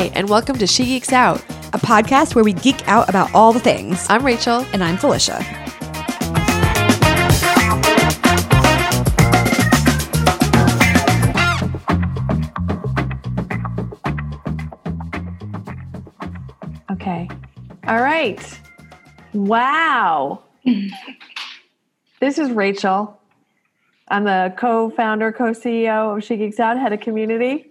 Hi, and welcome to She Geeks Out, a podcast where we geek out about all the things. I'm Rachel. And I'm Felicia. Okay. All right. Wow. this is Rachel. I'm the co-founder, co-CEO of She Geeks Out, head of community.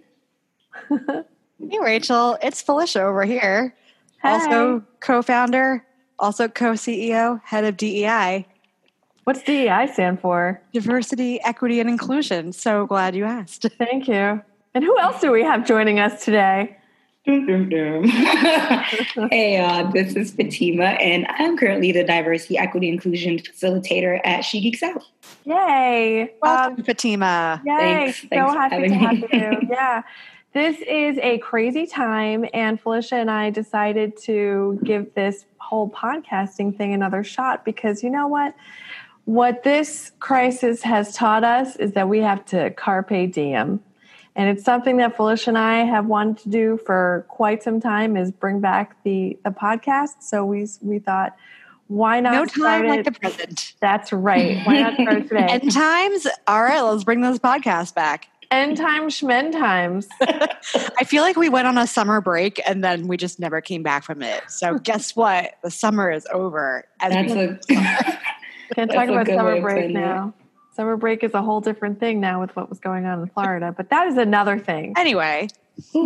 hey, Rachel. It's Felicia over here. Hey. Also co-founder, also co-CEO, head of DEI. What's DEI stand for? Diversity, equity, and inclusion. So glad you asked. Thank you. And who else do we have joining us today? Hey, uh, this is Fatima, and I'm currently the diversity, equity, inclusion facilitator at She Geeks Out. Yay! Welcome, um, Fatima. Yay! Thanks, so thanks happy to have you. yeah. This is a crazy time, and Felicia and I decided to give this whole podcasting thing another shot because you know what? What this crisis has taught us is that we have to carpe diem and it's something that Felicia and I have wanted to do for quite some time is bring back the the podcast. So we we thought, why not? No time like the present. That's right. Why not start today? End times. All right, let's bring those podcasts back. End times, shmen times. I feel like we went on a summer break and then we just never came back from it. So guess what? The summer is over. As That's we- a, can't talk about summer break now. Summer break is a whole different thing now with what was going on in Florida, but that is another thing. Anyway, so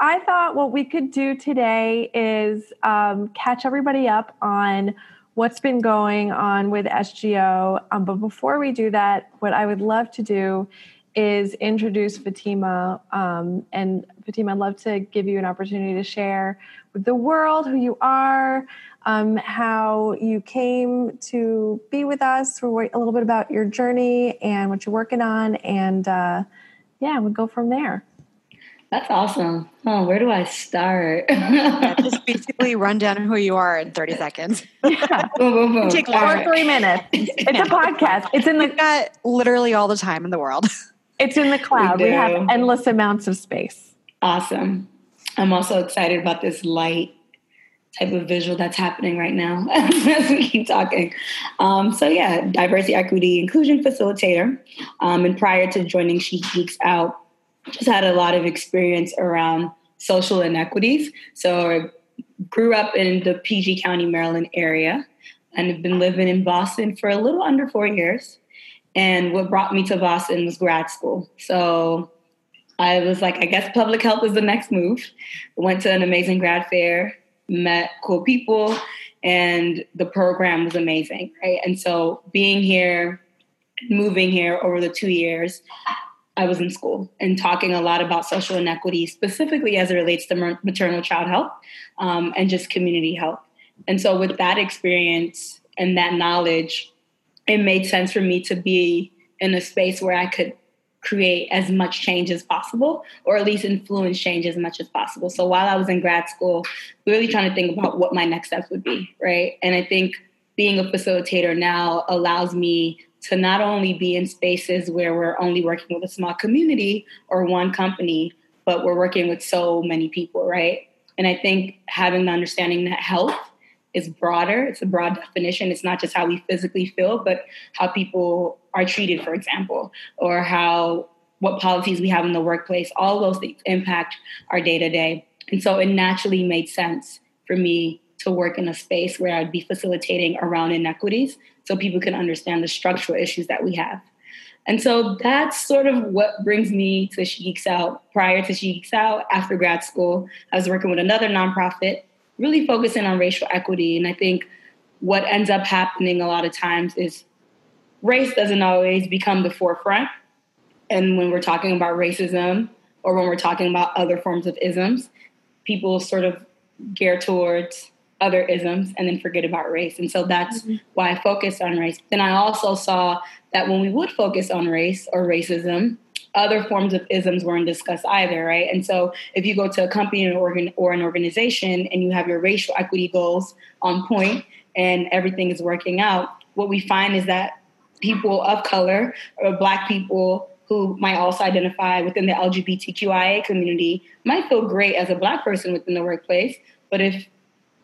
I thought what we could do today is um, catch everybody up on what's been going on with SGO. Um, but before we do that, what I would love to do is introduce Fatima. Um, and Fatima, I'd love to give you an opportunity to share with the world who you are, um, how you came to be with us, a little bit about your journey and what you're working on, and uh, yeah, we'll go from there. That's awesome. Oh, where do I start? yeah, just basically run down who you are in 30 seconds. Yeah. boom, boom, boom. Take right. three minutes. It's a podcast. It's in the We've got literally all the time in the world. It's in the cloud. We, we have endless amounts of space. Awesome. I'm also excited about this light type of visual that's happening right now as we keep talking. Um, so yeah, diversity, equity, inclusion facilitator. Um, and prior to joining She Geeks Out, just had a lot of experience around social inequities. So I grew up in the PG County, Maryland area and have been living in Boston for a little under four years. And what brought me to Boston was grad school. So I was like, I guess public health is the next move. Went to an amazing grad fair, met cool people, and the program was amazing, right? And so being here, moving here over the two years, I was in school and talking a lot about social inequity, specifically as it relates to maternal child health um, and just community health. And so, with that experience and that knowledge, it made sense for me to be in a space where I could create as much change as possible, or at least influence change as much as possible. So while I was in grad school, really trying to think about what my next steps would be, right? And I think being a facilitator now allows me to not only be in spaces where we're only working with a small community or one company, but we're working with so many people, right? And I think having the understanding that health is broader. It's a broad definition. It's not just how we physically feel, but how people are treated, for example, or how what policies we have in the workplace. All those things impact our day to day. And so it naturally made sense for me to work in a space where I'd be facilitating around inequities so people can understand the structural issues that we have. And so that's sort of what brings me to She Geeks Out. Prior to She Geeks Out, after grad school, I was working with another nonprofit really focusing on racial equity. And I think what ends up happening a lot of times is race doesn't always become the forefront. And when we're talking about racism or when we're talking about other forms of isms, people sort of gear towards other isms and then forget about race. And so that's mm-hmm. why I focused on race. Then I also saw that when we would focus on race or racism, other forms of isms weren't discussed either, right? And so if you go to a company or, organ, or an organization and you have your racial equity goals on point and everything is working out, what we find is that people of color or black people who might also identify within the LGBTQIA community might feel great as a Black person within the workplace. But if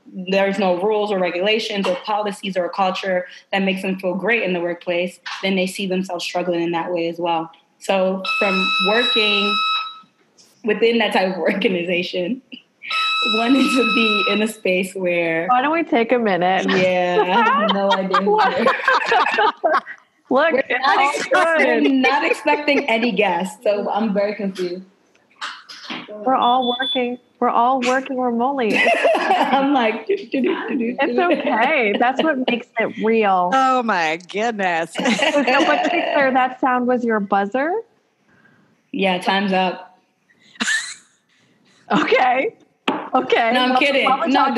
there's no rules or regulations or policies or a culture that makes them feel great in the workplace, then they see themselves struggling in that way as well. So from working within that type of organization, wanted to be in a space where. Why don't we take a minute? Yeah, I have no idea. Look, we're not, expecting, not expecting any guests, so I'm very confused. We're all working. We're all working remotely. I'm like, it's okay. That's what makes it real. Oh my goodness! so, but to that sound was your buzzer. Yeah, time's up. okay. Okay. No, I'm well, kidding. No,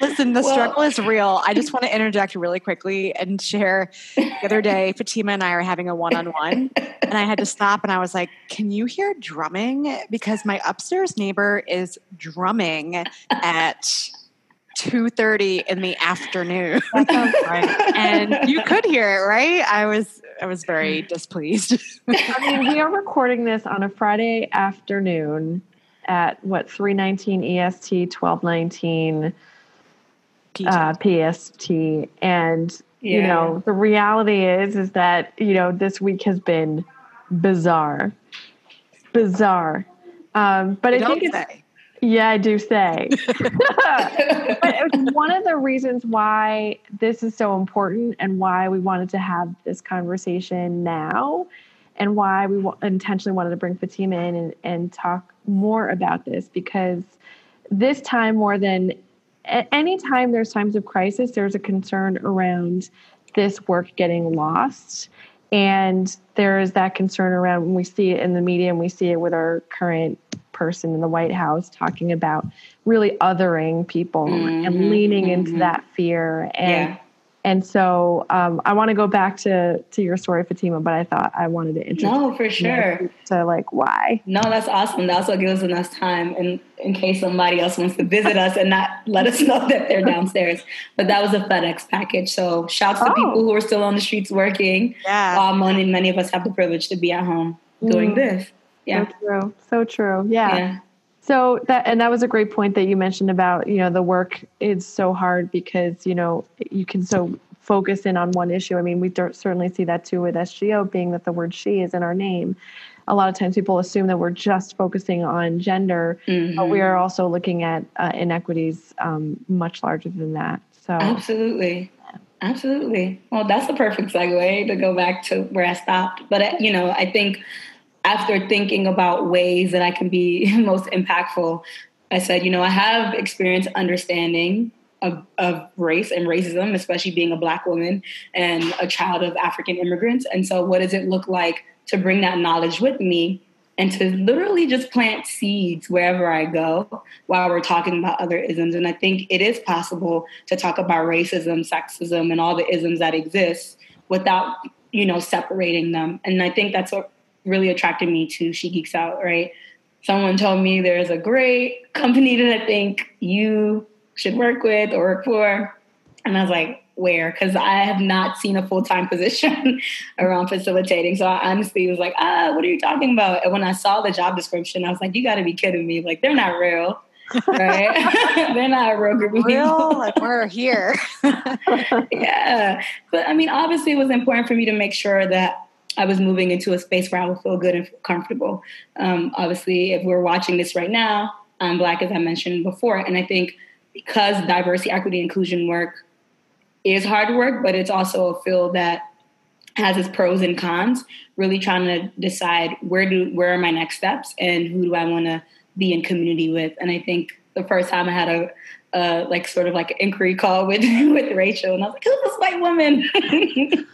Listen, the well, struggle is real. I just want to interject really quickly and share. The other day, Fatima and I are having a one-on-one, and I had to stop and I was like, "Can you hear drumming? Because my upstairs neighbor is drumming at." 2:30 in the afternoon. right. And you could hear it, right? I was I was very displeased. I mean, we are recording this on a Friday afternoon at what 319 EST 1219 uh, PST and yeah. you know the reality is is that you know this week has been bizarre bizarre um, but I think it's say. Yeah, I do say. but one of the reasons why this is so important and why we wanted to have this conversation now and why we intentionally wanted to bring Fatima in and, and talk more about this because this time more than any time there's times of crisis, there's a concern around this work getting lost. And there is that concern around when we see it in the media and we see it with our current person in the White House talking about really othering people mm-hmm, and leaning mm-hmm. into that fear and yeah. and so um, I want to go back to to your story, Fatima, but I thought I wanted to introduce no for sure to like why. No, that's awesome. That's what gives us enough time, and in case somebody else wants to visit us and not let us know that they're downstairs. But that was a FedEx package. So shouts oh. to people who are still on the streets working. Yeah, while many many of us have the privilege to be at home doing mm. this. Yeah. So true. So true. Yeah. yeah. So that and that was a great point that you mentioned about, you know, the work is so hard because, you know, you can so focus in on one issue. I mean, we certainly see that too with SGO being that the word she is in our name. A lot of times people assume that we're just focusing on gender, mm-hmm. but we are also looking at uh, inequities um, much larger than that. So Absolutely. Absolutely. Well, that's a perfect segue to go back to where I stopped. But, uh, you know, I think after thinking about ways that I can be most impactful, I said, you know, I have experience understanding of, of, race and racism, especially being a Black woman and a child of African immigrants. And so, what does it look like to bring that knowledge with me and to literally just plant seeds wherever I go while we're talking about other isms? And I think it is possible to talk about racism, sexism, and all the isms that exist without, you know, separating them. And I think that's what really attracted me to She Geeks Out, right? Someone told me there's a great company that I think you should work with or work for. And I was like, where? Because I have not seen a full time position around facilitating. So I honestly was like, ah, what are you talking about? And when I saw the job description, I was like, you got to be kidding me. Like, they're not real. right? They're not a real group of real, people. like we're here. yeah. But I mean, obviously, it was important for me to make sure that I was moving into a space where I would feel good and feel comfortable. Um, obviously, if we're watching this right now, I'm Black, as I mentioned before. And I think because diversity, equity, inclusion work is hard work, but it's also a field that has its pros and cons, really trying to decide where do where are my next steps and who do I want to be in community with. And I think the first time I had a uh, like sort of like inquiry call with with Rachel, and I was like, "Who's this white woman?"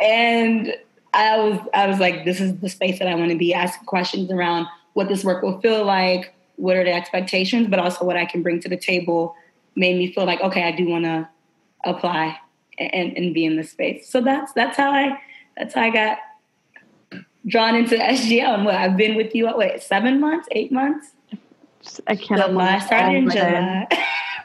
and I was I was like, "This is the space that I want to be asking questions around what this work will feel like, what are the expectations, but also what I can bring to the table." Made me feel like, okay, I do want to apply and, and be in this space. So that's that's how I that's how I got drawn into SGO. And what I've been with you, what, seven months, eight months? I can't. July started in July.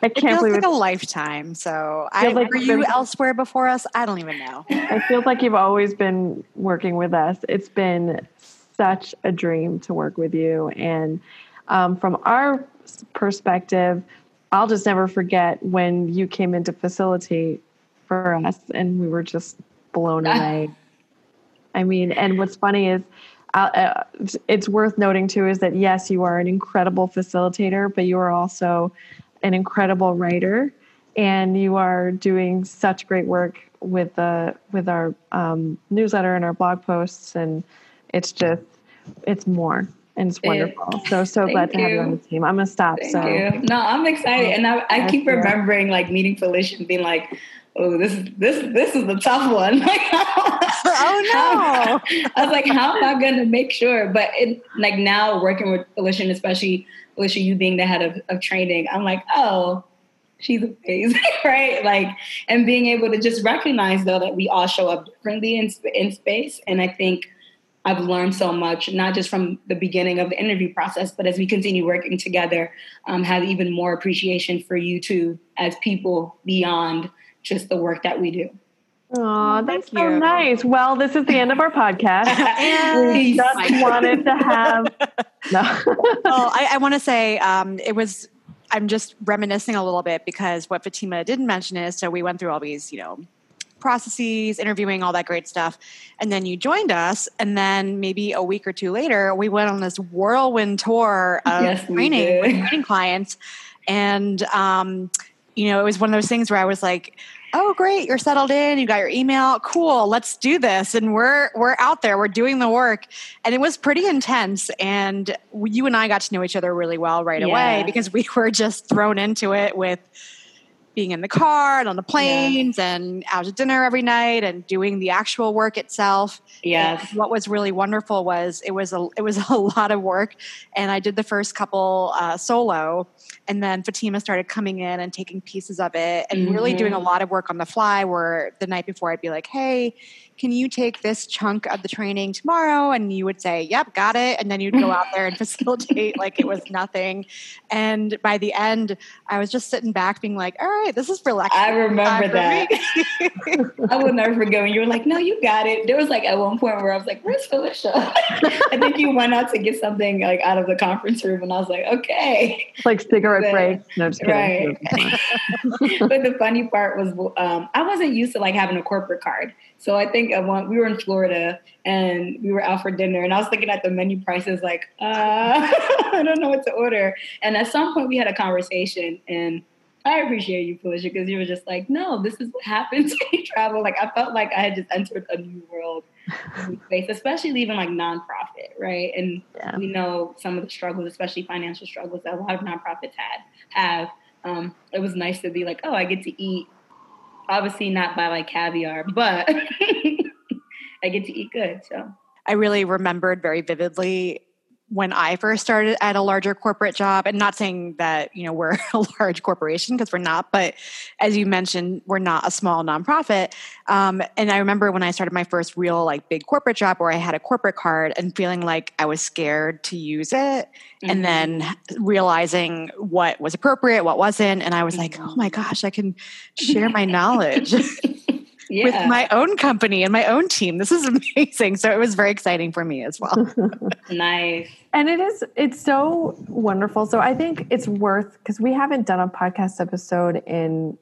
I can't feels believe like it. a lifetime. So, I, Feels like were you been- elsewhere before us? I don't even know. It feels like you've always been working with us. It's been such a dream to work with you. And um, from our perspective, I'll just never forget when you came in to facilitate for us and we were just blown away. I mean, and what's funny is, uh, uh, it's worth noting too is that yes, you are an incredible facilitator, but you are also an incredible writer, and you are doing such great work with the with our um, newsletter and our blog posts, and it's just it's more and it's wonderful. So so Thank glad to have you on the team. I'm gonna stop. Thank so you. No, I'm excited, and I, I keep remembering like meeting Felicia and being like, "Oh, this is this this is the tough one." Oh, no. I was like, "How am I going to make sure?" But it, like now, working with Felicia, and especially Felicia, you being the head of, of training, I'm like, "Oh, she's amazing, right?" Like, and being able to just recognize though that we all show up differently in in space, and I think I've learned so much, not just from the beginning of the interview process, but as we continue working together, um, have even more appreciation for you two as people beyond just the work that we do. Oh, Thank that's so you. nice. Well, this is the end of our podcast. we just wanted to have no. well, I, I want to say um, it was. I'm just reminiscing a little bit because what Fatima didn't mention is so we went through all these, you know, processes, interviewing, all that great stuff, and then you joined us, and then maybe a week or two later, we went on this whirlwind tour of Yes, training with training clients, and um, you know, it was one of those things where I was like. Oh, great! You're settled in. You got your email. Cool. Let's do this. And we're we're out there. We're doing the work, and it was pretty intense. And you and I got to know each other really well right away because we were just thrown into it with being in the car and on the planes and out to dinner every night and doing the actual work itself. Yes. And what was really wonderful was it was a it was a lot of work, and I did the first couple uh, solo, and then Fatima started coming in and taking pieces of it and really Mhm. doing a lot of work on the fly. Where the night before I'd be like, "Hey, can you take this chunk of the training tomorrow?" And you would say, "Yep, got it," and then you'd go out there and facilitate like it was nothing. And by the end, I was just sitting back, being like, "All right, this is relaxing." I remember that. I will never forget when you were like, "No, you got it." There was like at one point where I was like, "Where's Felicia?" I think you went out to get something like out of the conference room, and I was like, "Okay." It's like cigarette Right. breaks. No, just kidding. Right. but the funny part was, um, I wasn't used to like having a corporate card. So I think I want, we were in Florida and we were out for dinner, and I was looking at the menu prices, like, uh, I don't know what to order. And at some point, we had a conversation, and I appreciate you, Felicia, because you were just like, no, this is what happens when you travel. Like, I felt like I had just entered a new world new space, especially leaving like nonprofit, right? And Yeah. we know some of the struggles, especially financial struggles that a lot of nonprofits had have. Um, it was nice to be like, oh, I get to eat. Obviously, not by like caviar, but I get to eat good. So I really remembered very vividly when I first started at a larger corporate job, and not saying that you know we're a large corporation because we're not, but as you mentioned, we're not a small nonprofit. Um, and I remember when I started my first real like big corporate job where I had a corporate card and feeling like I was scared to use it, Mhm. and then realizing what was appropriate, what wasn't, and I was like, Mhm. oh my gosh, I can share my knowledge. yeah, With my own company and my own team. This is amazing. So it was very exciting for me as well. nice. And it is, it's so wonderful. So I think it's worth, because we haven't done a podcast episode in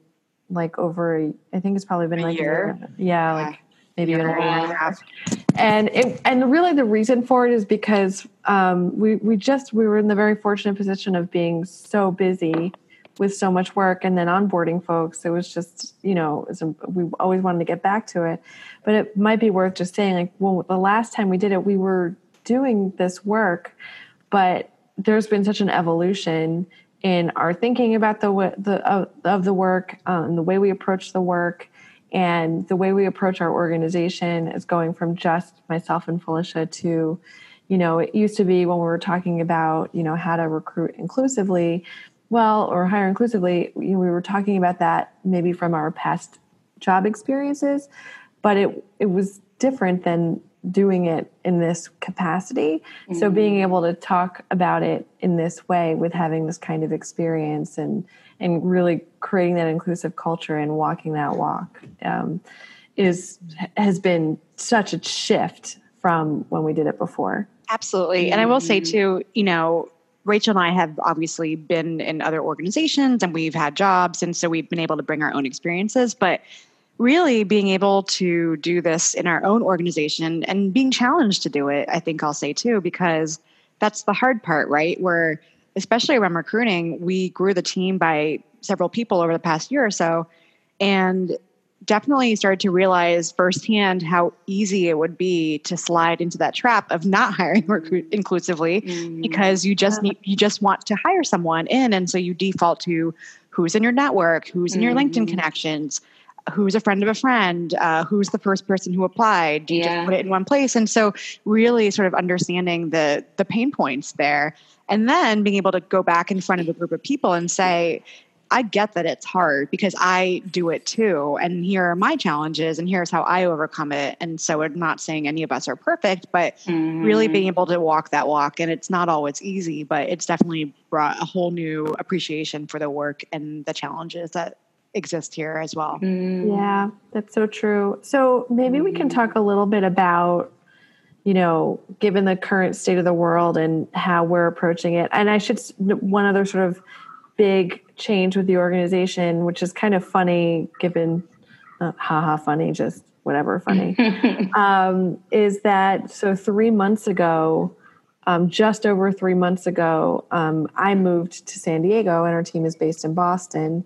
like over, a- I think it's probably been like A like year? A, yeah, like maybe Year even a a year and a half. half. And it, and really the reason for it is because um, we, we just, we were in the very fortunate position of being so busy with so much work and then onboarding folks. It was just, you know, was, we always wanted to get back to it. But it might be worth just saying, like, well, the last time we did it, we were doing this work, but there's been such an evolution in our thinking about the the of, of the work, um, the way we approach the work, and the way we approach our organization is going from just myself and Felicia to, you know, it used to be when we were talking about, you know, how to recruit inclusively, well, or hire inclusively, you know, we were talking about that maybe from our past job experiences, but it it was different than doing it in this capacity. Mm-hmm. So being able to talk about it in this way with having this kind of experience and and really creating that inclusive culture and walking that walk um, is has been such a shift from when we did it before. Absolutely. And I will say too, you know, Rachel and I have obviously been in other organizations and we've had jobs. And so we've been able to bring our own experiences. But really being able to do this in our own organization and being challenged to do it, I think I'll say too, because that's the hard part, right? Where, especially around recruiting, we grew the team by several people over the past year or so. And definitely started to realize firsthand how easy it would be to slide into that trap of not hiring recruit inclusively mm-hmm. because you just need you just want to hire someone in and so you default to who's in your network who's in your linkedin mm-hmm. connections who's a friend of a friend uh, who's the first person who applied do you yeah. just put it in one place and so really sort of understanding the the pain points there and then being able to go back in front of a group of people and say I get that it's hard because I do it too. And here are my challenges, and here's how I overcome it. And so I'm not saying any of us are perfect, but mm-hmm. really being able to walk that walk. And it's not always easy, but it's definitely brought a whole new appreciation for the work and the challenges that exist here as well. Mm. Yeah, that's so true. So maybe we can mm-hmm. talk a little bit about you know, given the current state of the world and how we're approaching it. And I should, one other sort of big change with the organization, which is kind of funny given, uh, haha, funny, just whatever funny, um, is that so three months ago, um, just over three months ago, um, I moved to San Diego and our team is based in Boston.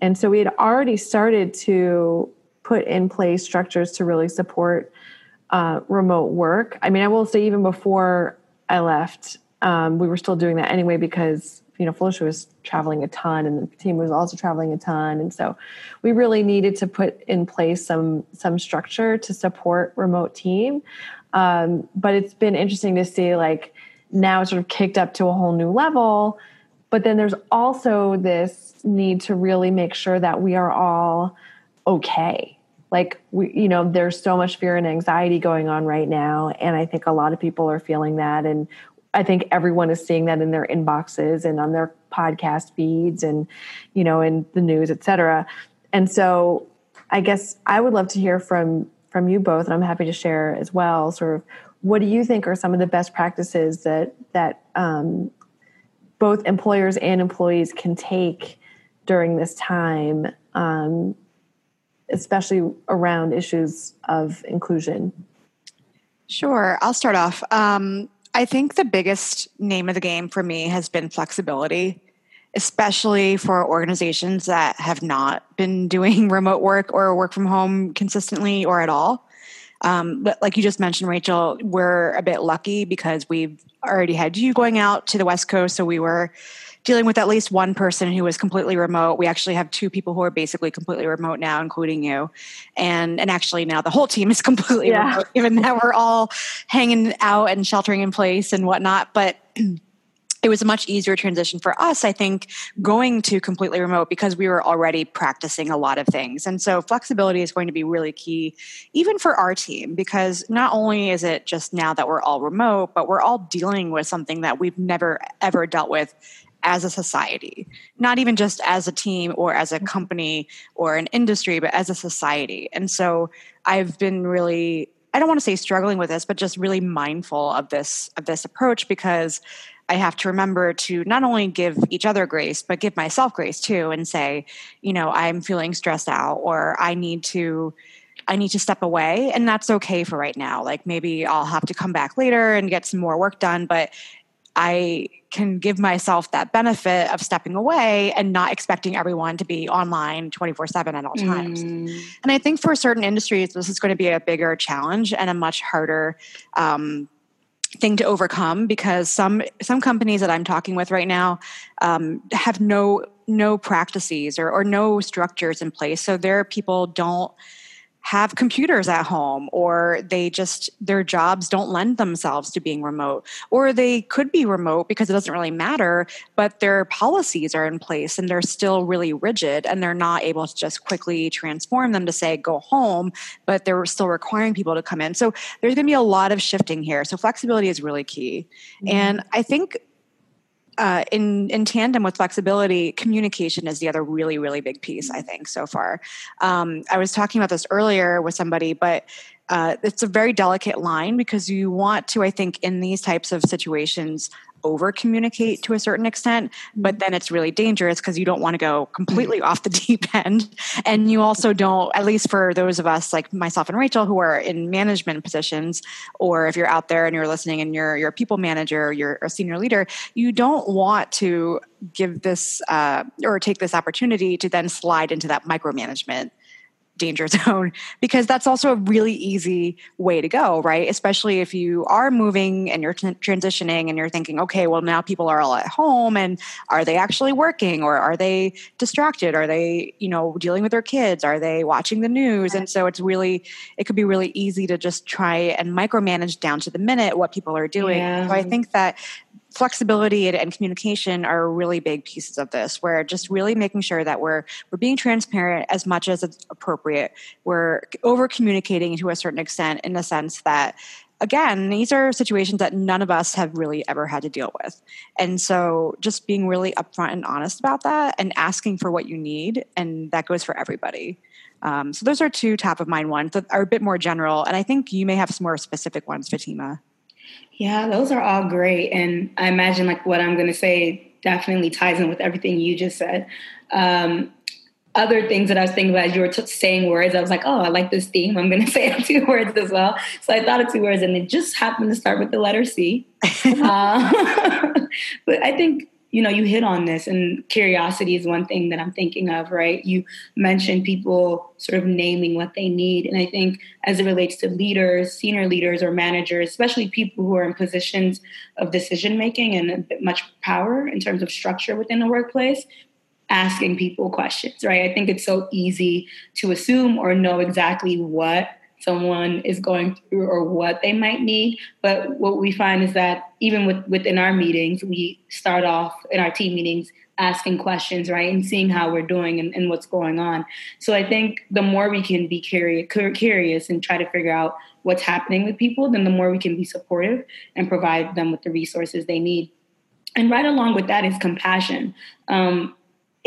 And so we had already started to put in place structures to really support uh, remote work. I mean, I will say, even before I left, um, we were still doing that anyway because you know, Felicia was traveling a ton and the team was also traveling a ton. And so we really needed to put in place some some structure to support remote team. Um, but it's been interesting to see like now it's sort of kicked up to a whole new level. But then there's also this need to really make sure that we are all okay. Like we, you know, there's so much fear and anxiety going on right now, and I think a lot of people are feeling that, and I think everyone is seeing that in their inboxes and on their podcast feeds and, you know, in the news, et cetera. And so I guess I would love to hear from from you both, and I'm happy to share as well. Sort of, what do you think are some of the best practices that that um, both employers and employees can take during this time, um, especially around issues of inclusion? Sure, I'll start off. Um, I think the biggest name of the game for me has been flexibility, especially for organizations that have not been doing remote work or work from home consistently or at all. Um, but like you just mentioned, Rachel, we're a bit lucky because we've already had you going out to the West Coast. So we were dealing with at least one person who was completely remote. We actually have two people who are basically completely remote now, including you. And and actually now the whole team is completely yeah. remote, even though we're all hanging out and sheltering in place and whatnot. But it was a much easier transition for us, I think, going to completely remote because we were already practicing a lot of things. And so flexibility is going to be really key, even for our team, because not only is it just now that we're all remote, but we're all dealing with something that we've never ever dealt with as a society, not even just as a team or as a company or an industry, but as a society. And so I've been really I don't want to say struggling with this, but just really mindful of this of this approach because I have to remember to not only give each other grace, but give myself grace too, and say, you know, I'm feeling stressed out, or I need to, I need to step away, and that's okay for right now. Like maybe I'll have to come back later and get some more work done, but I can give myself that benefit of stepping away and not expecting everyone to be online 24 7 at all times. Mm. And I think for certain industries, this is going to be a bigger challenge and a much harder um, thing to overcome because some some companies that I'm talking with right now um, have no no practices or, or no structures in place. So their people don't have computers at home or they just their jobs don't lend themselves to being remote or they could be remote because it doesn't really matter but their policies are in place and they're still really rigid and they're not able to just quickly transform them to say go home but they're still requiring people to come in. So there's going to be a lot of shifting here. So flexibility is really key. Mm-hmm. and i think uh, in in tandem with flexibility, communication is the other really really big piece. I think so far. Um, I was talking about this earlier with somebody, but uh, it's a very delicate line because you want to, I think, in these types of situations, over communicate to a certain extent, but then it's really dangerous because you don't want to go completely off the deep end. And you also don't, at least for those of us like myself and Rachel who are in management positions, or if you're out there and you're listening and you're, you're a people manager, you're a senior leader, you don't want to give this uh, or take this opportunity to then slide into that micromanagement danger zone because that's also a really easy way to go, right? Especially if you are moving and you're t- transitioning and you're thinking, okay, well, now people are all at home and are they actually working or are they distracted? Are they, you know, dealing with their kids? Are they watching the news? And so it's really, it could be really easy to just try and micromanage down to the minute what people are doing. Yeah. So I think that flexibility and, and, communication are really big pieces of this. Where just really making sure that we're we're being transparent as much as it's appropriate. We're over communicating to a certain extent in the sense that again these are situations that none of us have really ever had to deal with. And so just being really upfront and honest about that and asking for what you need and that goes for everybody. Um, so those are two top of mind ones that are a bit more general and i think you may have some more specific ones fatima yeah, those are all great. And I imagine like what I'm going to say definitely ties in with everything you just said. Um, other things that I was thinking about as you were t- saying words, I was like, oh, I like this theme. I'm going to say two words as well. So I thought of two words and it just happened to start with the letter C. uh, but I think you know, you hit on this, and curiosity is one thing that I'm thinking of, right? You mentioned people sort of naming what they need. And I think as it relates to leaders, senior leaders, or managers, especially people who are in positions of decision making and much power in terms of structure within the workplace, asking people questions, right? I think it's so easy to assume or know exactly what someone is going through or what they might need. But what we find is that even with, within our meetings, we start off in our team meetings asking questions, right, and seeing how we're doing and, and what's going on. So I think the more we can be curious, and try to figure out what's happening with people, then the more we can be supportive and provide them with the resources they need. And right along with that is compassion. Um,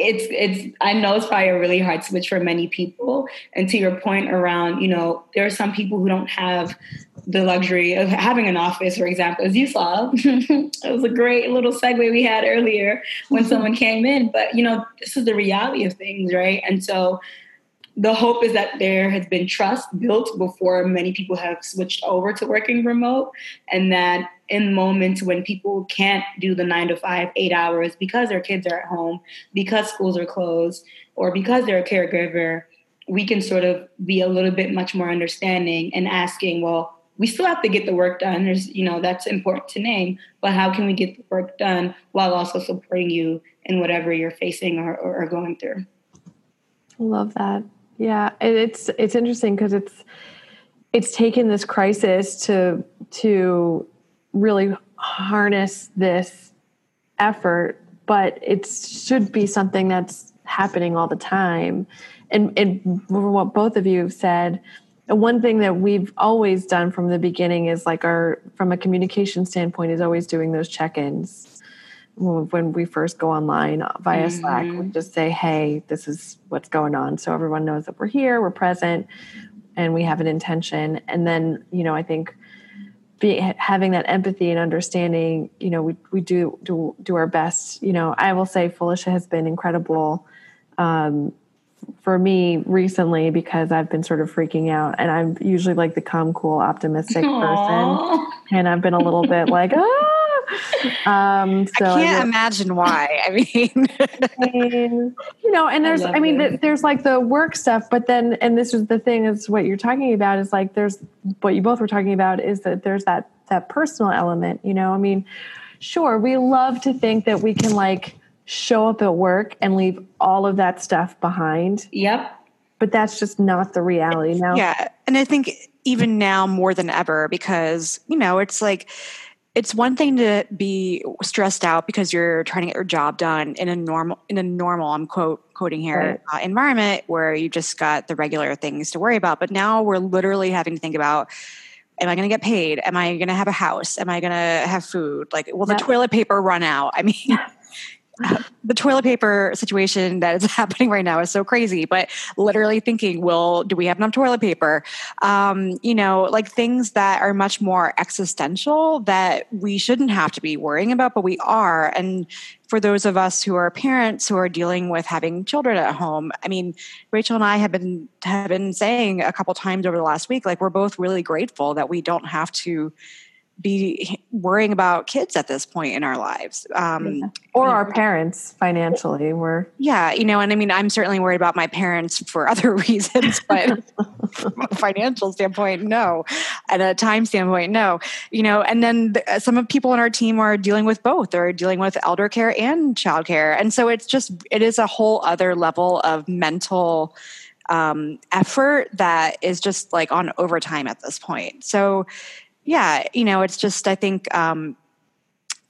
it's it's I know it's probably a really hard switch for many people. And to your point around, you know, there are some people who don't have the luxury of having an office, for example, as you saw. it was a great little segue we had earlier when mm-hmm. someone came in. But you know, this is the reality of things, right? And so the hope is that there has been trust built before many people have switched over to working remote and that in moments when people can't do the nine to five, eight hours because their kids are at home, because schools are closed, or because they're a caregiver, we can sort of be a little bit much more understanding and asking, well, we still have to get the work done. There's, you know, that's important to name, but how can we get the work done while also supporting you in whatever you're facing or, or, or going through? Love that. Yeah, it's it's interesting because it's it's taken this crisis to to really harness this effort, but it should be something that's happening all the time. And, and what both of you have said, one thing that we've always done from the beginning is like our, from a communication standpoint, is always doing those check ins. When we first go online via mm-hmm. Slack, we just say, hey, this is what's going on. So everyone knows that we're here, we're present, and we have an intention. And then, you know, I think be, having that empathy and understanding, you know, we, we do, do, do our best. You know, I will say Felicia has been incredible um, for me recently because I've been sort of freaking out and I'm usually like the calm, cool, optimistic Aww. person. And I've been a little bit like, ah, um, so I can't I imagine why. I mean, you know, and there's, I, I mean, there's like the work stuff, but then, and this is the thing is what you're talking about is like, there's what you both were talking about is that there's that, that personal element, you know, I mean, sure, we love to think that we can like show up at work and leave all of that stuff behind. Yep. but that's just not the reality now. Yeah. And I think even now more than ever, because, you know, it's like, it's one thing to be stressed out because you're trying to get your job done in a normal in a normal i'm quote quoting here right. uh, environment where you just got the regular things to worry about. But now we're literally having to think about am i going to get paid? Am i going to have a house? Am i going to have food? Like will the toilet paper run out? I mean the toilet paper situation that is happening right now is so crazy but literally thinking well do we have enough toilet paper? Um, you know like things that are much more existential that we shouldn't have to be worrying about but we are. And for those of us who are parents who are dealing with having children at home i mean rachel and i have been have been saying a couple times over the last week like we're both really grateful that we don't have to be worrying about kids at this point in our lives. Um, yeah. or our parents financially. We're yeah you know and i mean i'm certainly worried about my parents for other reasons but from a financial standpoint no. And a time standpoint no. You know and then the, some of people on our team are dealing with both. They're dealing with elder care and child care. And so it's just it is a whole other level of mental um, effort that is just like on overtime at this point. So yeah, you know, it's just I think um,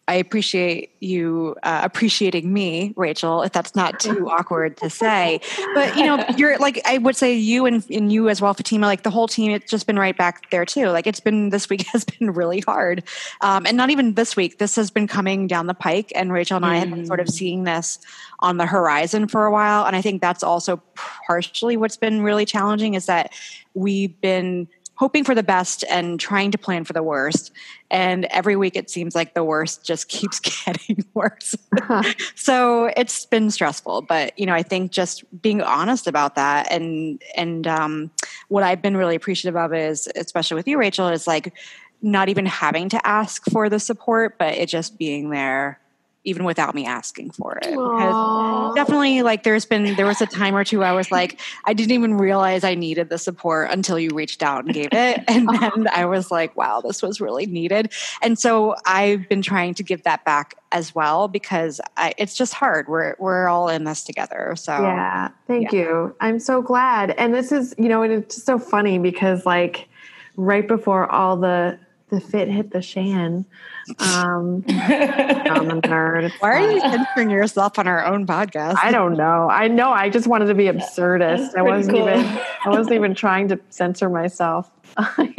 I appreciate you uh, appreciating me, Rachel, if that's not too awkward to say. But you know, you're like I would say you and, and you as well, Fatima. Like the whole team, it's just been right back there too. Like it's been this week has been really hard, um, and not even this week. This has been coming down the pike, and Rachel and I have been sort of mm. seeing this on the horizon for a while. And I think that's also partially what's been really challenging is that we've been hoping for the best and trying to plan for the worst. And every week it seems like the worst just keeps getting worse. Uh-huh. so it's been stressful, but you know, I think just being honest about that and and um, what I've been really appreciative of is, especially with you, Rachel, is like not even having to ask for the support, but it just being there even without me asking for it. definitely like there's been there was a time or two I was like, I didn't even realize I needed the support until you reached out and gave it. And uh-huh. then I was like, wow, this was really needed. And so I've been trying to give that back as well because I, it's just hard. We're we're all in this together. So Yeah. Thank yeah. you. I'm so glad. And this is, you know, it's just so funny because like right before all the the fit hit the shan. Um, I'm nerd. Why are you censoring yourself on our own podcast? I don't know. I know. I just wanted to be absurdist. I wasn't cool. even. I wasn't even trying to censor myself.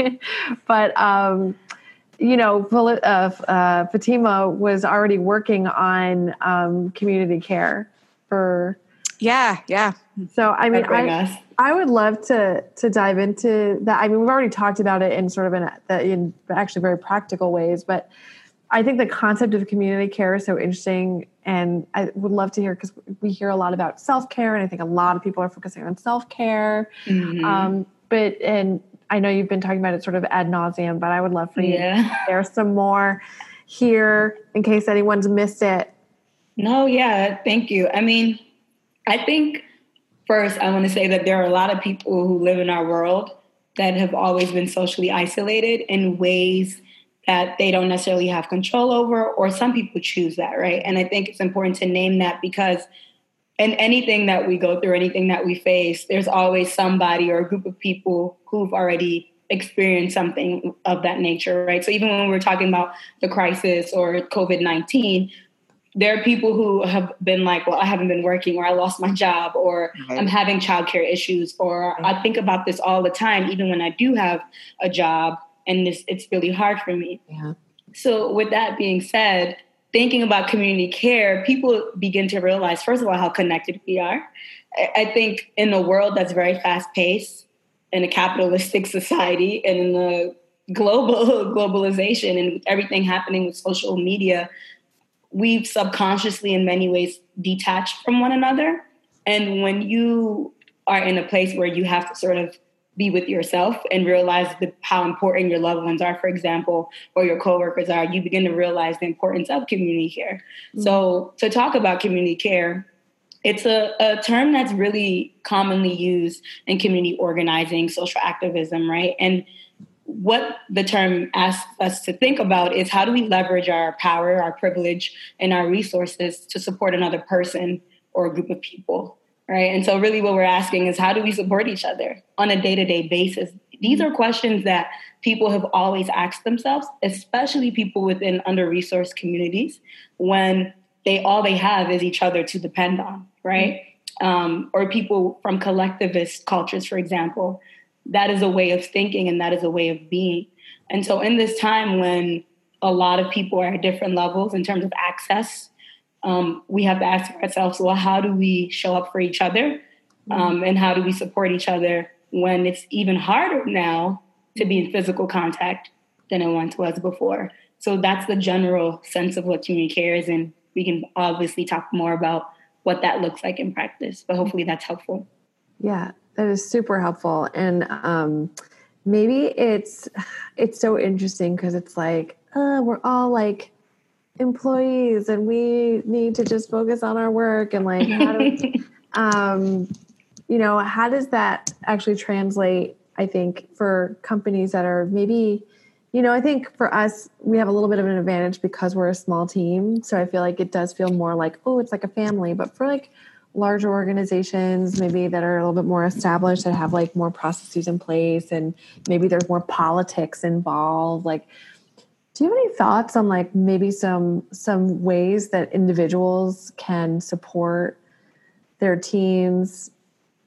but um, you know, uh, uh, Fatima was already working on um, community care for. Yeah, yeah. So I mean, I, I would love to to dive into that. I mean, we've already talked about it in sort of in, in actually very practical ways, but I think the concept of community care is so interesting, and I would love to hear because we hear a lot about self care, and I think a lot of people are focusing on self care. Mm-hmm. Um, but and I know you've been talking about it sort of ad nauseum, but I would love for you yeah. to share some more here in case anyone's missed it. No, yeah, thank you. I mean, I think First, I want to say that there are a lot of people who live in our world that have always been socially isolated in ways that they don't necessarily have control over, or some people choose that, right? And I think it's important to name that because in anything that we go through, anything that we face, there's always somebody or a group of people who've already experienced something of that nature, right? So even when we're talking about the crisis or COVID 19, there are people who have been like, well, I haven't been working, or I lost my job, or right. I'm having childcare issues, or right. I think about this all the time, even when I do have a job, and this it's really hard for me. Yeah. So, with that being said, thinking about community care, people begin to realize, first of all, how connected we are. I think in a world that's very fast paced, in a capitalistic society, and in the global globalization and everything happening with social media we've subconsciously in many ways detached from one another and when you are in a place where you have to sort of be with yourself and realize the, how important your loved ones are, for example, or your coworkers are, you begin to realize the importance of community care. Mm-hmm. So, to talk about community care, it's a, a term that's really commonly used in community organizing, social activism, right? And what the term asks us to think about is how do we leverage our power, our privilege, and our resources to support another person or a group of people, right? And so, really, what we're asking is how do we support each other on a day to day basis? These are questions that people have always asked themselves, especially people within under resourced communities, when they all they have is each other to depend on, right? Um, or people from collectivist cultures, for example. That is a way of thinking and that is a way of being. And so, in this time when a lot of people are at different levels in terms of access um, we have to ask ourselves, well, how do we show up for each other? Um, and how do we support each other when it's even harder now to be in physical contact than it once was before? So that's the general sense of what community care is. And we can obviously talk more about what that looks like in practice, but hopefully that's helpful. Yeah, that is super helpful. And um, maybe it's it's so interesting because it's like uh, we're all like employees and we need to just focus on our work and like how do, um, you know how does that actually translate i think for companies that are maybe you know i think for us we have a little bit of an advantage because we're a small team so i feel like it does feel more like oh it's like a family but for like larger organizations maybe that are a little bit more established that have like more processes in place and maybe there's more politics involved like do you have any thoughts on like maybe some some ways that individuals can support their teams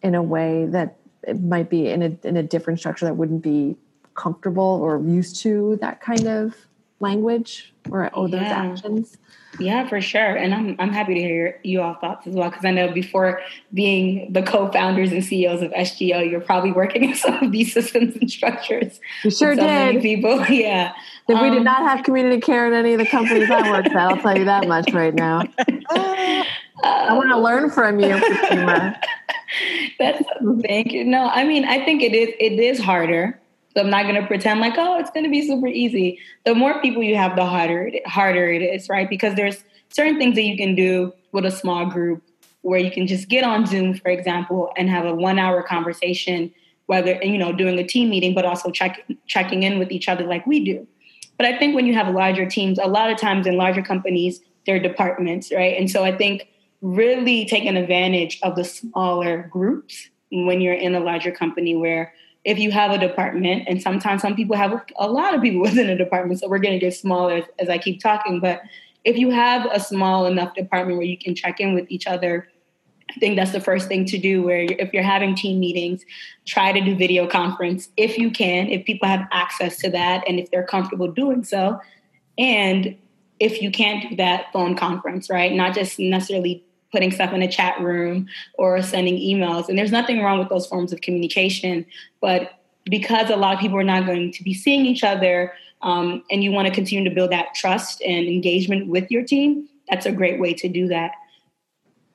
in a way that it might be in a in a different structure that wouldn't be comfortable or used to that kind of language or, or those yeah. actions? Yeah, for sure. And I'm I'm happy to hear you all thoughts as well because I know before being the co-founders and CEOs of SGO, you're probably working in some of these systems and structures. We sure so did. people, yeah. If um, we did um, not have community care in any of the companies I worked at, I'll tell you that much right now. Uh, I want to learn from you, Fatima. That's thank you. No, I mean I think it is it is harder so I'm not going to pretend like, oh, it's going to be super easy. The more people you have, the harder it, harder it is, right? Because there's certain things that you can do with a small group where you can just get on Zoom, for example, and have a one hour conversation, whether, you know, doing a team meeting, but also check, checking in with each other like we do. But I think when you have larger teams, a lot of times in larger companies, they're departments, right? And so I think really taking advantage of the smaller groups when you're in a larger company where if you have a department, and sometimes some people have a lot of people within a department, so we're going to get smaller as, as I keep talking. But if you have a small enough department where you can check in with each other, I think that's the first thing to do. Where you're, if you're having team meetings, try to do video conference if you can, if people have access to that, and if they're comfortable doing so. And if you can't do that, phone conference, right? Not just necessarily putting stuff in a chat room or sending emails. And there's nothing wrong with those forms of communication. But because a lot of people are not going to be seeing each other um, and you want to continue to build that trust and engagement with your team, that's a great way to do that.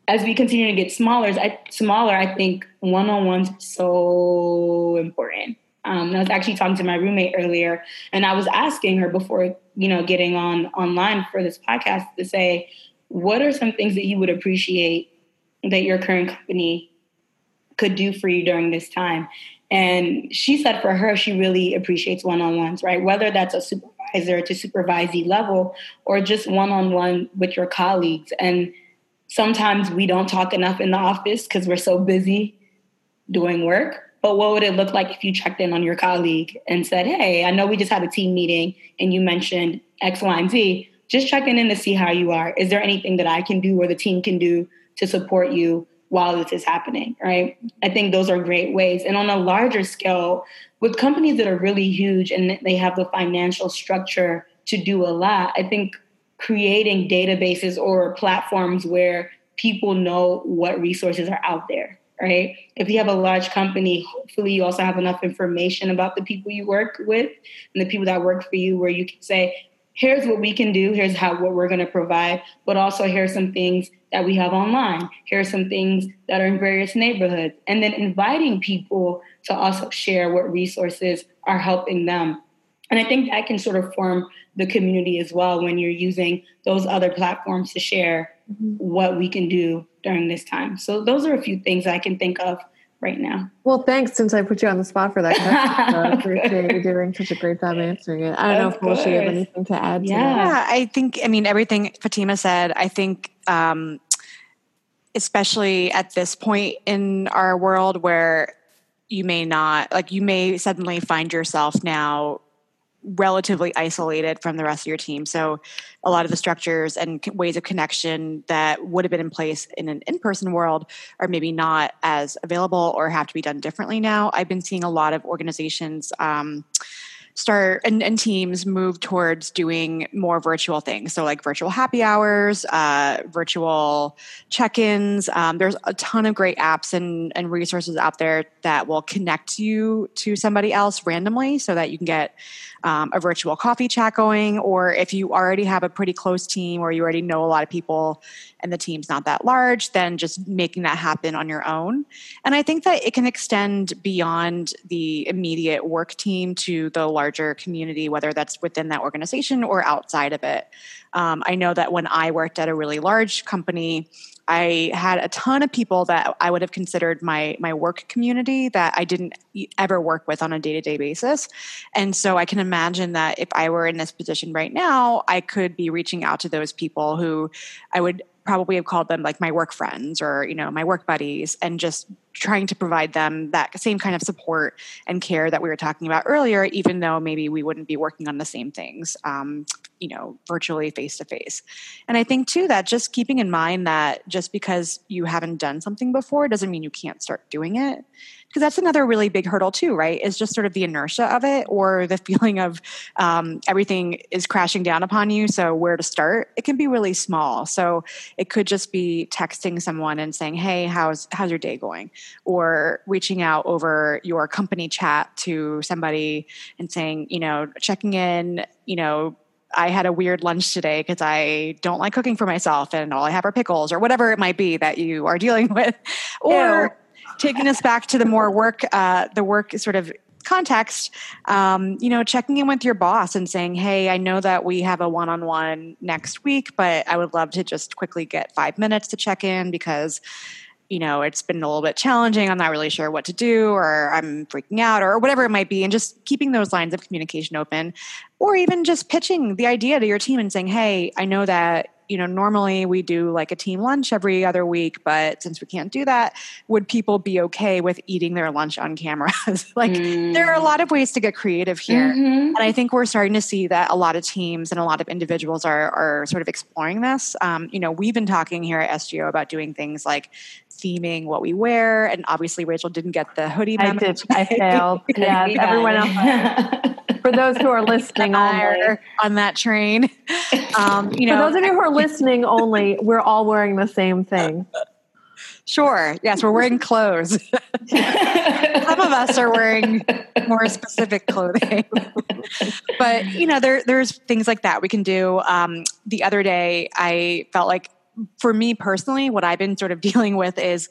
As we continue to get smaller, I, smaller, I think one-on-ones so important. Um, I was actually talking to my roommate earlier, and I was asking her before, you know, getting on online for this podcast to say, what are some things that you would appreciate that your current company could do for you during this time? And she said for her, she really appreciates one on ones, right? Whether that's a supervisor to supervisee level or just one on one with your colleagues. And sometimes we don't talk enough in the office because we're so busy doing work. But what would it look like if you checked in on your colleague and said, Hey, I know we just had a team meeting and you mentioned X, Y, and Z just checking in to see how you are. Is there anything that I can do or the team can do to support you while this is happening, right? I think those are great ways. And on a larger scale, with companies that are really huge and they have the financial structure to do a lot, I think creating databases or platforms where people know what resources are out there, right? If you have a large company, hopefully you also have enough information about the people you work with and the people that work for you where you can say, here's what we can do, here's how what we're going to provide, but also here's some things that we have online. Here's some things that are in various neighborhoods. And then inviting people to also share what resources are helping them. And I think that can sort of form the community as well when you're using those other platforms to share mm-hmm. what we can do during this time. So those are a few things I can think of right now. Well, thanks since I put you on the spot for that question. I appreciate you doing such a great job answering it. I don't of know if Melissa, you have anything to add yeah. to Yeah, I think, I mean, everything Fatima said, I think um, especially at this point in our world where you may not like you may suddenly find yourself now relatively isolated from the rest of your team. So, a lot of the structures and ways of connection that would have been in place in an in person world are maybe not as available or have to be done differently now. I've been seeing a lot of organizations. Um, start and, and, teams move towards doing more virtual things so like virtual happy hours uh, virtual check-ins um, there's a ton of great apps and, and resources out there that will connect you to somebody else randomly so that you can get um, a virtual coffee chat going, or if you already have a pretty close team or you already know a lot of people and the team's not that large, then just making that happen on your own. And I think that it can extend beyond the immediate work team to the larger community, whether that's within that organization or outside of it. Um, I know that when I worked at a really large company, I had a ton of people that I would have considered my my work community that I didn't ever work with on a day to day basis, and so I can imagine that if I were in this position right now, I could be reaching out to those people who I would probably have called them like my work friends or you know my work buddies and just trying to provide them that same kind of support and care that we were talking about earlier even though maybe we wouldn't be working on the same things um, you know virtually face to face and i think too that just keeping in mind that just because you haven't done something before doesn't mean you can't start doing it. Because that's another really big hurdle too right? Is just sort of the inertia of it or the feeling of um, everything is crashing down upon you so where to start? It can be really small. So it could just be texting someone and saying hey how's how's your day going or reaching out over your company chat to somebody and saying you know checking in you know I had a weird lunch today because I don't like cooking for myself and all I have are pickles or whatever it might be that you are dealing with. Or taking us back to the more work, uh, the work sort of context, um, you know, checking in with your boss and saying, Hey, I know that we have a one on one next week, but I would love to just quickly get five minutes to check in because you know, it's been a little bit challenging. I'm not really sure what to do, or I'm freaking out, or whatever it might be, and just keeping those lines of communication open, or even just pitching the idea to your team and saying, Hey, I know that you know, normally we do like a team lunch every other week, but since we can't do that, would people be okay with eating their lunch on cameras? like mm. there are a lot of ways to get creative here. Mm-hmm. And I think we're starting to see that a lot of teams and a lot of individuals are, are sort of exploring this. Um, you know, we've been talking here at SGO about doing things like theming what we wear. And obviously Rachel didn't get the hoodie. I did. I failed. yeah. Everyone else. for those who are listening only. on that train. Um, you know, for those of you who are listening only, we're all wearing the same thing. Sure. Yes, we're wearing clothes. Some of us are wearing more specific clothing. but you know, there there's things like that we can do. Um, the other day, I felt like, for me personally, what I've been sort of dealing with is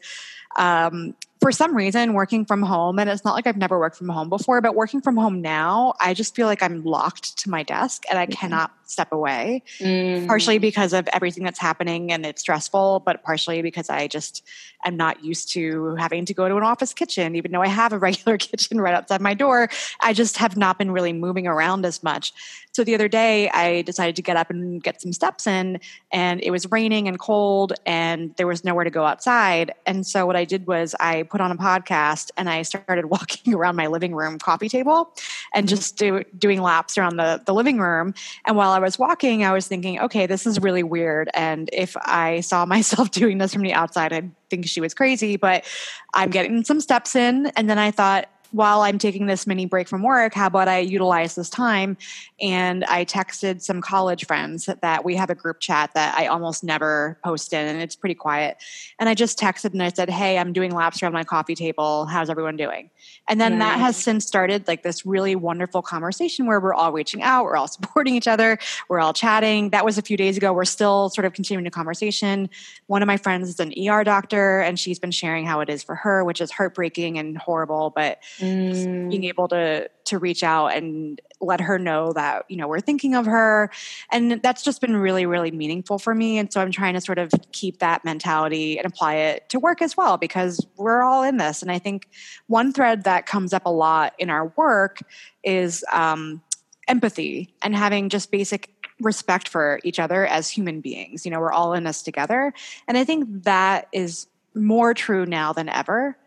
um, for some reason working from home and it's not like i've never worked from home before but working from home now i just feel like i'm locked to my desk and i mm-hmm. cannot step away mm. partially because of everything that's happening and it's stressful but partially because i just am not used to having to go to an office kitchen even though i have a regular kitchen right outside my door i just have not been really moving around as much so the other day i decided to get up and get some steps in and it was raining and cold and there was nowhere to go outside and so what i did was i put on a podcast and I started walking around my living room coffee table and just do, doing laps around the, the living room. And while I was walking, I was thinking, okay, this is really weird. And if I saw myself doing this from the outside, I'd think she was crazy, but I'm getting some steps in. And then I thought, while I'm taking this mini break from work, how about I utilize this time? And I texted some college friends that we have a group chat that I almost never post in, and it's pretty quiet. And I just texted and I said, Hey, I'm doing laps around my coffee table. How's everyone doing? And then that has since started like this really wonderful conversation where we're all reaching out, we're all supporting each other, we're all chatting. That was a few days ago. We're still sort of continuing the conversation. One of my friends is an ER doctor, and she's been sharing how it is for her, which is heartbreaking and horrible, but mm. being able to to reach out and let her know that you know we're thinking of her and that's just been really really meaningful for me and so i'm trying to sort of keep that mentality and apply it to work as well because we're all in this and i think one thread that comes up a lot in our work is um, empathy and having just basic respect for each other as human beings. You know, we're all in this together. And I think that is more true now than ever.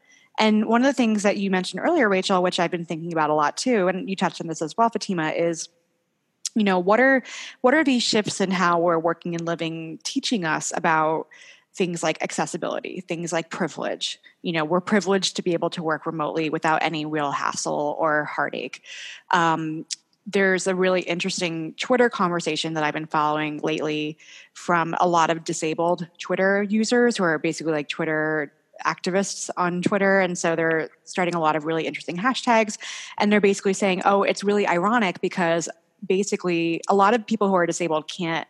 And one of the things that you mentioned earlier, Rachel, which I've been thinking about a lot too, and you touched on this as well, Fatima, is you know what are what are these shifts in how we're working and living teaching us about things like accessibility things like privilege? You know we're privileged to be able to work remotely without any real hassle or heartache. Um, there's a really interesting Twitter conversation that I've been following lately from a lot of disabled Twitter users who are basically like Twitter activists on Twitter. And so they're starting a lot of really interesting hashtags. And they're basically saying, oh, it's really ironic because basically a lot of people who are disabled can't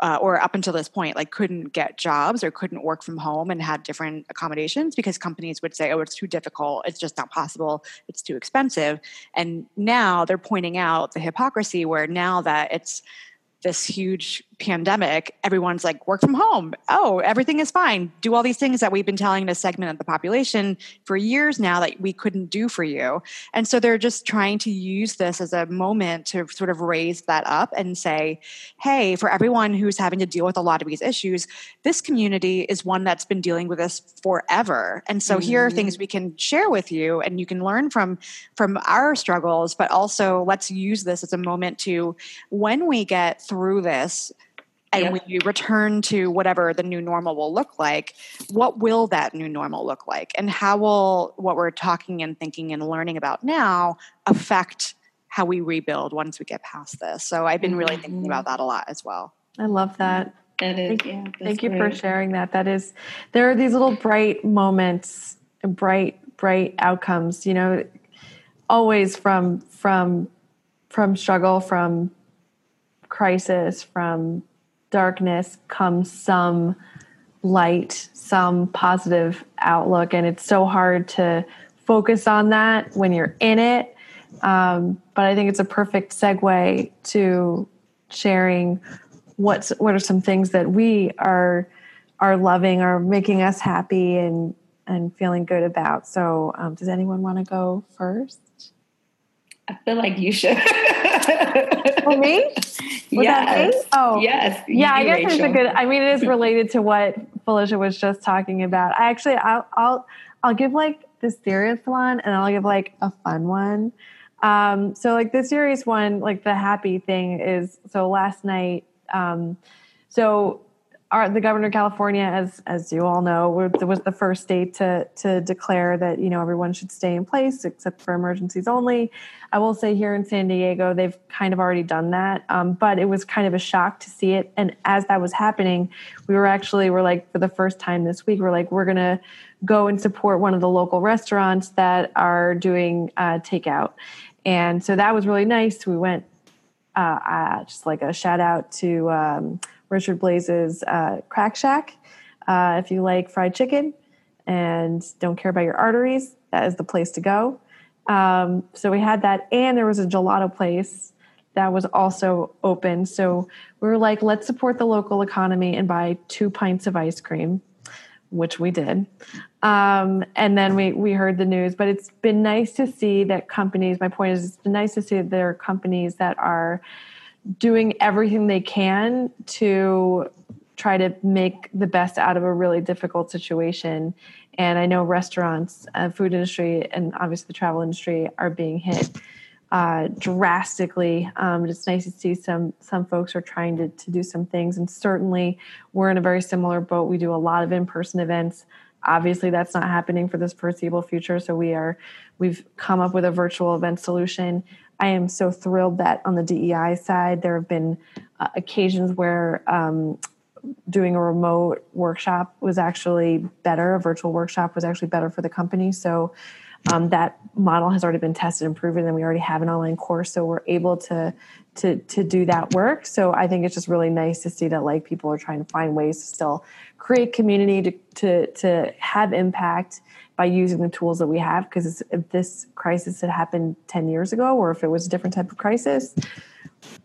uh, or up until this point, like couldn't get jobs or couldn't work from home and had different accommodations because companies would say, oh, it's too difficult. It's just not possible. It's too expensive. And now they're pointing out the hypocrisy where now that it's this huge pandemic, everyone's like, work from home. Oh, everything is fine. Do all these things that we've been telling this segment of the population for years now that we couldn't do for you. And so they're just trying to use this as a moment to sort of raise that up and say, hey, for everyone who's having to deal with a lot of these issues, this community is one that's been dealing with this forever. And so mm-hmm. here are things mm-hmm. we can share with you and you can learn from from our struggles, but also let's use this as a moment to when we get through this and yep. we return to whatever the new normal will look like what will that new normal look like? And how will what we're talking and thinking and learning about now affect how we rebuild once we get past this? So i've been really thinking about mm-hmm. that a lot as well. I love that. That is thank, yeah, thank you for sharing that. That is there are these little bright moments and bright bright outcomes you know always from from from struggle from crisis from darkness comes some light, some positive outlook. And it's so hard to focus on that when you're in it. Um, but I think it's a perfect segue to sharing what's what are some things that we are are loving are making us happy and and feeling good about. So, um, does anyone want to go first? I feel like you should. For me? Was yes. Oh, yes. Yeah, I guess it's a good. I mean, it is related to what Felicia was just talking about. I actually, I'll, I'll, I'll give like the serious one, and I'll give like a fun one. Um, so like the serious one, like the happy thing is. So last night, um, so our, the governor of California, as as you all know, was the first state to to declare that you know everyone should stay in place except for emergencies only. I will say here in San Diego, they've kind of already done that, um, but it was kind of a shock to see it. And as that was happening, we were actually we're like for the first time this week, we're like we're gonna go and support one of the local restaurants that are doing uh, takeout, and so that was really nice. We went uh, uh, just like a shout out to. Um, Richard Blais's uh, Crack Shack. Uh, if you like fried chicken and don't care about your arteries, that is the place to go. Um, so we had that, and there was a gelato place that was also open. So we were like, let's support the local economy and buy two pints of ice cream, which we did. Um, and then we we heard the news. But it's been nice to see that companies. My point is, it's been nice to see that there are companies that are doing everything they can to try to make the best out of a really difficult situation. And I know restaurants, uh, food industry, and obviously the travel industry are being hit uh, drastically. Um, it's nice to see some some folks are trying to to do some things, and certainly we're in a very similar boat. We do a lot of in person events. Obviously, that's not happening for this foreseeable future. So we are we've come up with a virtual event solution. I am so thrilled that on the DEI side, there have been uh, occasions where um, doing a remote workshop was actually better. A virtual workshop was actually better for the company. So um, that model has already been tested and proven, and we already have an online course, so we're able to to to do that work. So I think it's just really nice to see that like people are trying to find ways to still create community to to to have impact by using the tools that we have. Because if this crisis had happened 10 years ago, or if it was a different type of crisis,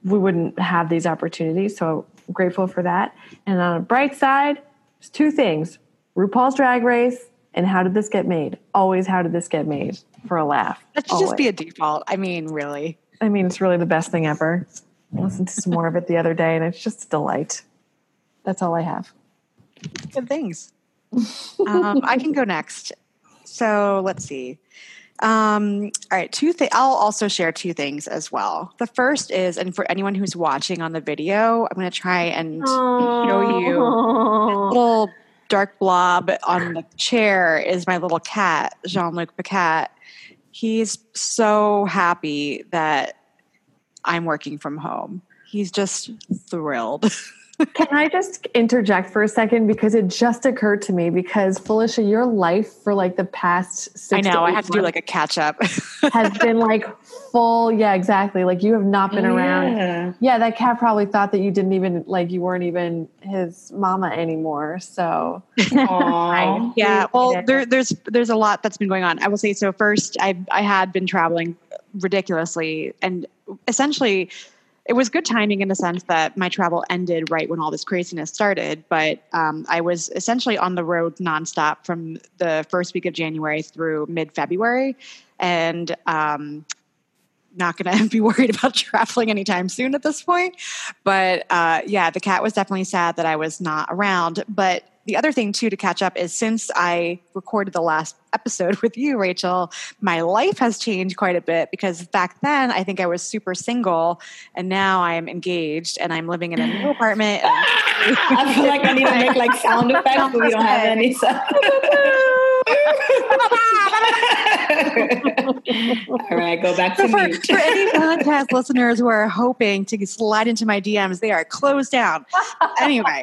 we wouldn't have these opportunities. So grateful for that. And on a bright side, there's two things RuPaul's Drag Race and how did this get made? Always, how did this get made for a laugh? That should Always. just be a default. I mean, really. I mean, it's really the best thing ever. I listened to some more of it the other day, and it's just a delight. That's all I have. Good things. um, I can go next. So let's see. Um, all right, two things. I'll also share two things as well. The first is, and for anyone who's watching on the video, I'm going to try and show you a little dark blob on the chair is my little cat, Jean Luc Pacat. He's so happy that I'm working from home. He's just thrilled. Can I just interject for a second because it just occurred to me because Felicia, your life for like the past six I know I have to do like a catch up. has been like full. Yeah, exactly. Like you have not been Oh, around. yeah. Yeah, that cat probably thought that you didn't even like you weren't even his mama anymore. So yeah, well, there, there's there's a lot that's been going on. I will say so. First, I I had been traveling ridiculously, and essentially, it was good timing in the sense that my travel ended right when all this craziness started. But um, I was essentially on the road nonstop from the first week of January through mid February, and um, not going to be worried about traveling anytime soon at this point. But uh, yeah, the cat was definitely sad that I was not around. But the other thing, too, to catch up is since I recorded the last episode with you, Rachel, my life has changed quite a bit because back then I think I was super single and now I'm engaged and I'm living in a new apartment. I feel like I need to make like sound effects, but we don't have any. So. All right, go back to So for, mute. for any podcast listeners who are hoping to slide into my DMs, they are closed down. Anyway,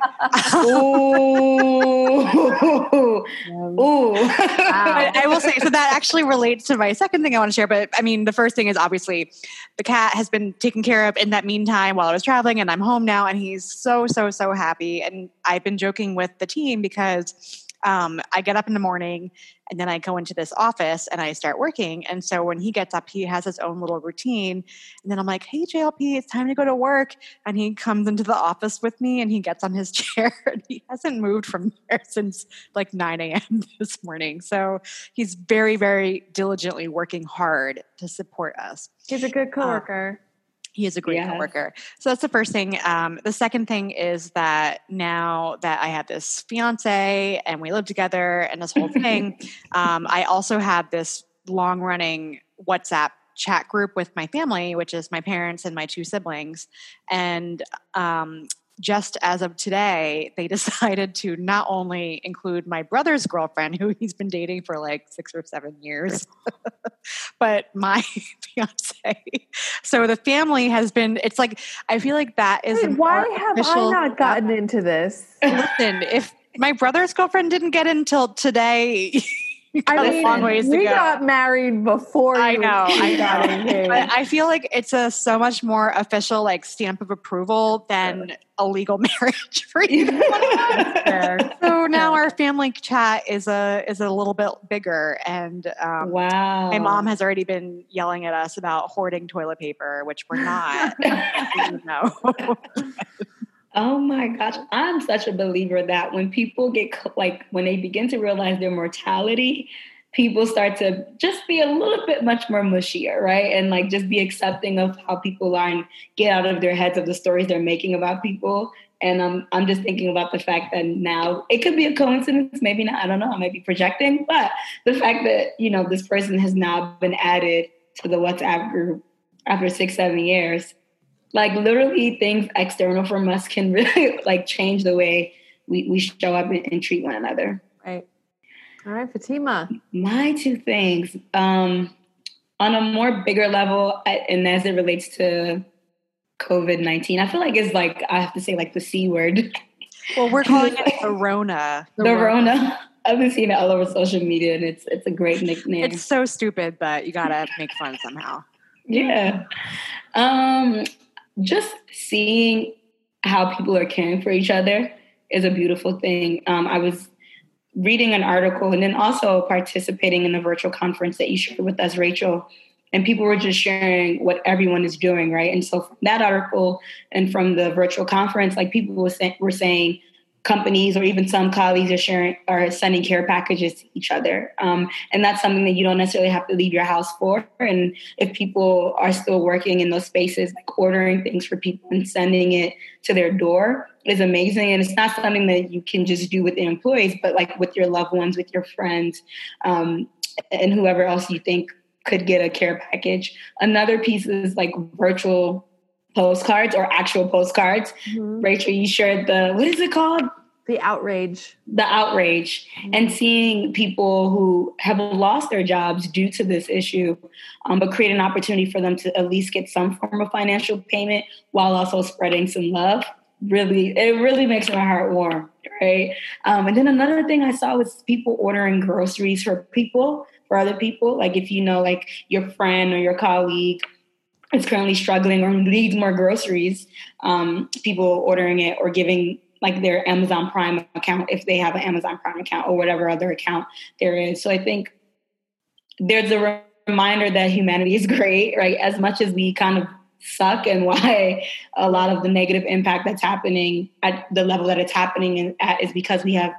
Ooh, um, ooh. but I will say, so that actually relates to my second thing I want to share. But I mean, the first thing is obviously the cat has been taken care of in that meantime while I was traveling, and I'm home now, and he's so, so, so happy. And I've been joking with the team because um, I get up in the morning and then I go into this office and I start working. And so when he gets up, he has his own little routine. And then I'm like, hey, JLP, it's time to go to work. And he comes into the office with me and he gets on his chair and he hasn't moved from there since like 9 a.m. this morning. So he's very, very diligently working hard to support us. he's a good coworker. He is a great Yes. coworker. So that's the first thing. Um, the second thing is that now that I have this fiance and we live together and this whole thing, um, I also have this long running WhatsApp chat group with my family, which is my parents and my two siblings. And um, just as of today, they decided to not only include my brother's girlfriend, who he's been dating for like six or seven years, but my fiance. So the family has been, it's like, I feel like that is. Wait, why have I not gotten into this? Listen, if my brother's girlfriend didn't get in until today, I mean, long ways to we go. got married before. I know, I got know. But I feel like it's a so much more official like stamp of approval than a legal marriage for you. Fair. so now our family chat is a is a little bit bigger, and um, wow. my mom has already been yelling at us about hoarding toilet paper, which we're not. no. Oh my gosh, I'm such a believer that when people get like when they begin to realize their mortality, people start to just be a little bit much more mushier, right? And like just be accepting of how people are and get out of their heads of the stories they're making about people. And um, I'm just thinking about the fact that now it could be a coincidence, maybe not. I don't know. I might be projecting, but the fact that you know this person has now been added to the WhatsApp group after six, seven years like literally things external from us can really like change the way we, we show up and, and treat one another right. All right, Fatima. my two things um on a more bigger level I- and as it relates to covid-19 i feel like it's like i have to say like the c word Well, we're calling it the Rona. the rona i've been seeing it all over social media and it's it's a great nickname It's so stupid, but you gotta make fun somehow. Yeah. Um, just seeing how people are caring for each other is a beautiful thing. Um, I was reading an article and then also participating in the virtual conference that you shared with us, Rachel. And people were just sharing what everyone is doing, right? And so from that article and from the virtual conference, like people were, say- were saying, companies or even some colleagues are sharing are sending care packages to each other. Um, and that's something that you don't necessarily have to leave your house for. And if people are still working in those spaces like ordering things for people and sending it to their door is amazing. And it's not something that you can just do with employees but like with your loved ones with your friends um, and whoever else you think could get a care package. Another piece is like virtual postcards or actual postcards. Mm-hmm. Rachel, you shared the what is it called? The outrage. The outrage. Mm-hmm. And seeing people who have lost their jobs due to this issue, um, but create an opportunity for them to at least get some form of financial payment while also spreading some love. Really, it really makes my heart warm, right? Um, and then another thing I saw was people ordering groceries for people, for other people. Like if you know, like your friend or your colleague is currently struggling or needs more groceries, um, people ordering it or giving like their Amazon Prime account if they have an Amazon Prime account or whatever other account there is. So I think there's a reminder that humanity is great, right? As much as we kind of suck and why a lot of the negative impact that's happening at the level that it's happening at is because we have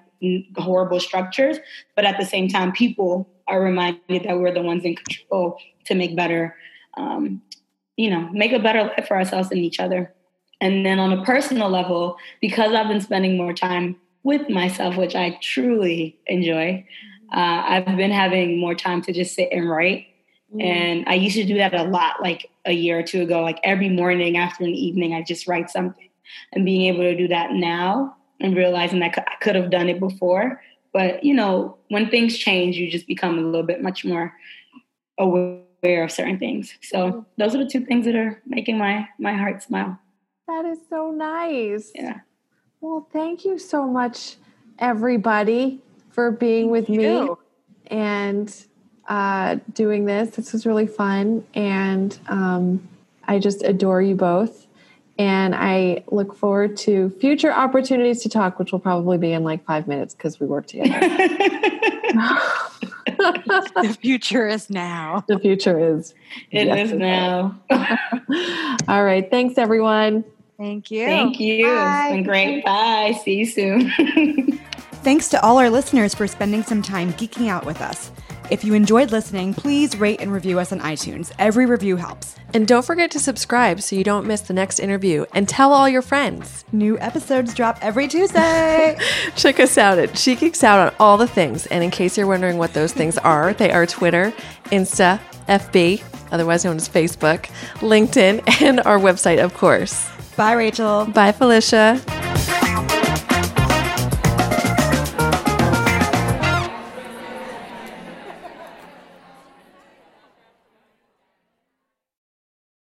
horrible structures. But at the same time, people are reminded that we're the ones in control to make better um, you know, make a better life for ourselves and each other. And then on a personal level, because I've been spending more time with myself, which I truly enjoy, uh, I've been having more time to just sit and write. Mm. And I used to do that a lot, like a year or two ago. Like every morning after an evening, I just write something. And being able to do that now and realizing that I could have done it before. But, you know, when things change, you just become a little bit much more aware aware of certain things. So those are the two things that are making my my heart smile. That is so nice. Yeah. Well, thank you so much, everybody, for being with me and uh, doing this. This was really fun, and um, I just adore you both. And I look forward to future opportunities to talk, which will probably be in like five minutes because we work together. the future is now. The future is. It yes, is now. All right. Thanks, everyone. Thank you. Thank you. Bye. It's been great. Bye. See you soon. Thanks to all our listeners for spending some time geeking out with us. If you enjoyed listening, please rate and review us on iTunes. Every review helps. And don't forget to subscribe so you don't miss the next interview and tell all your friends. New episodes drop every Tuesday. Check us out at She Geeks Out on all the things. And in case you're wondering what those things are, they are Twitter, Insta, FB, otherwise known as Facebook, LinkedIn, and our website, of course. Bye, Rachel. Bye, Felicia.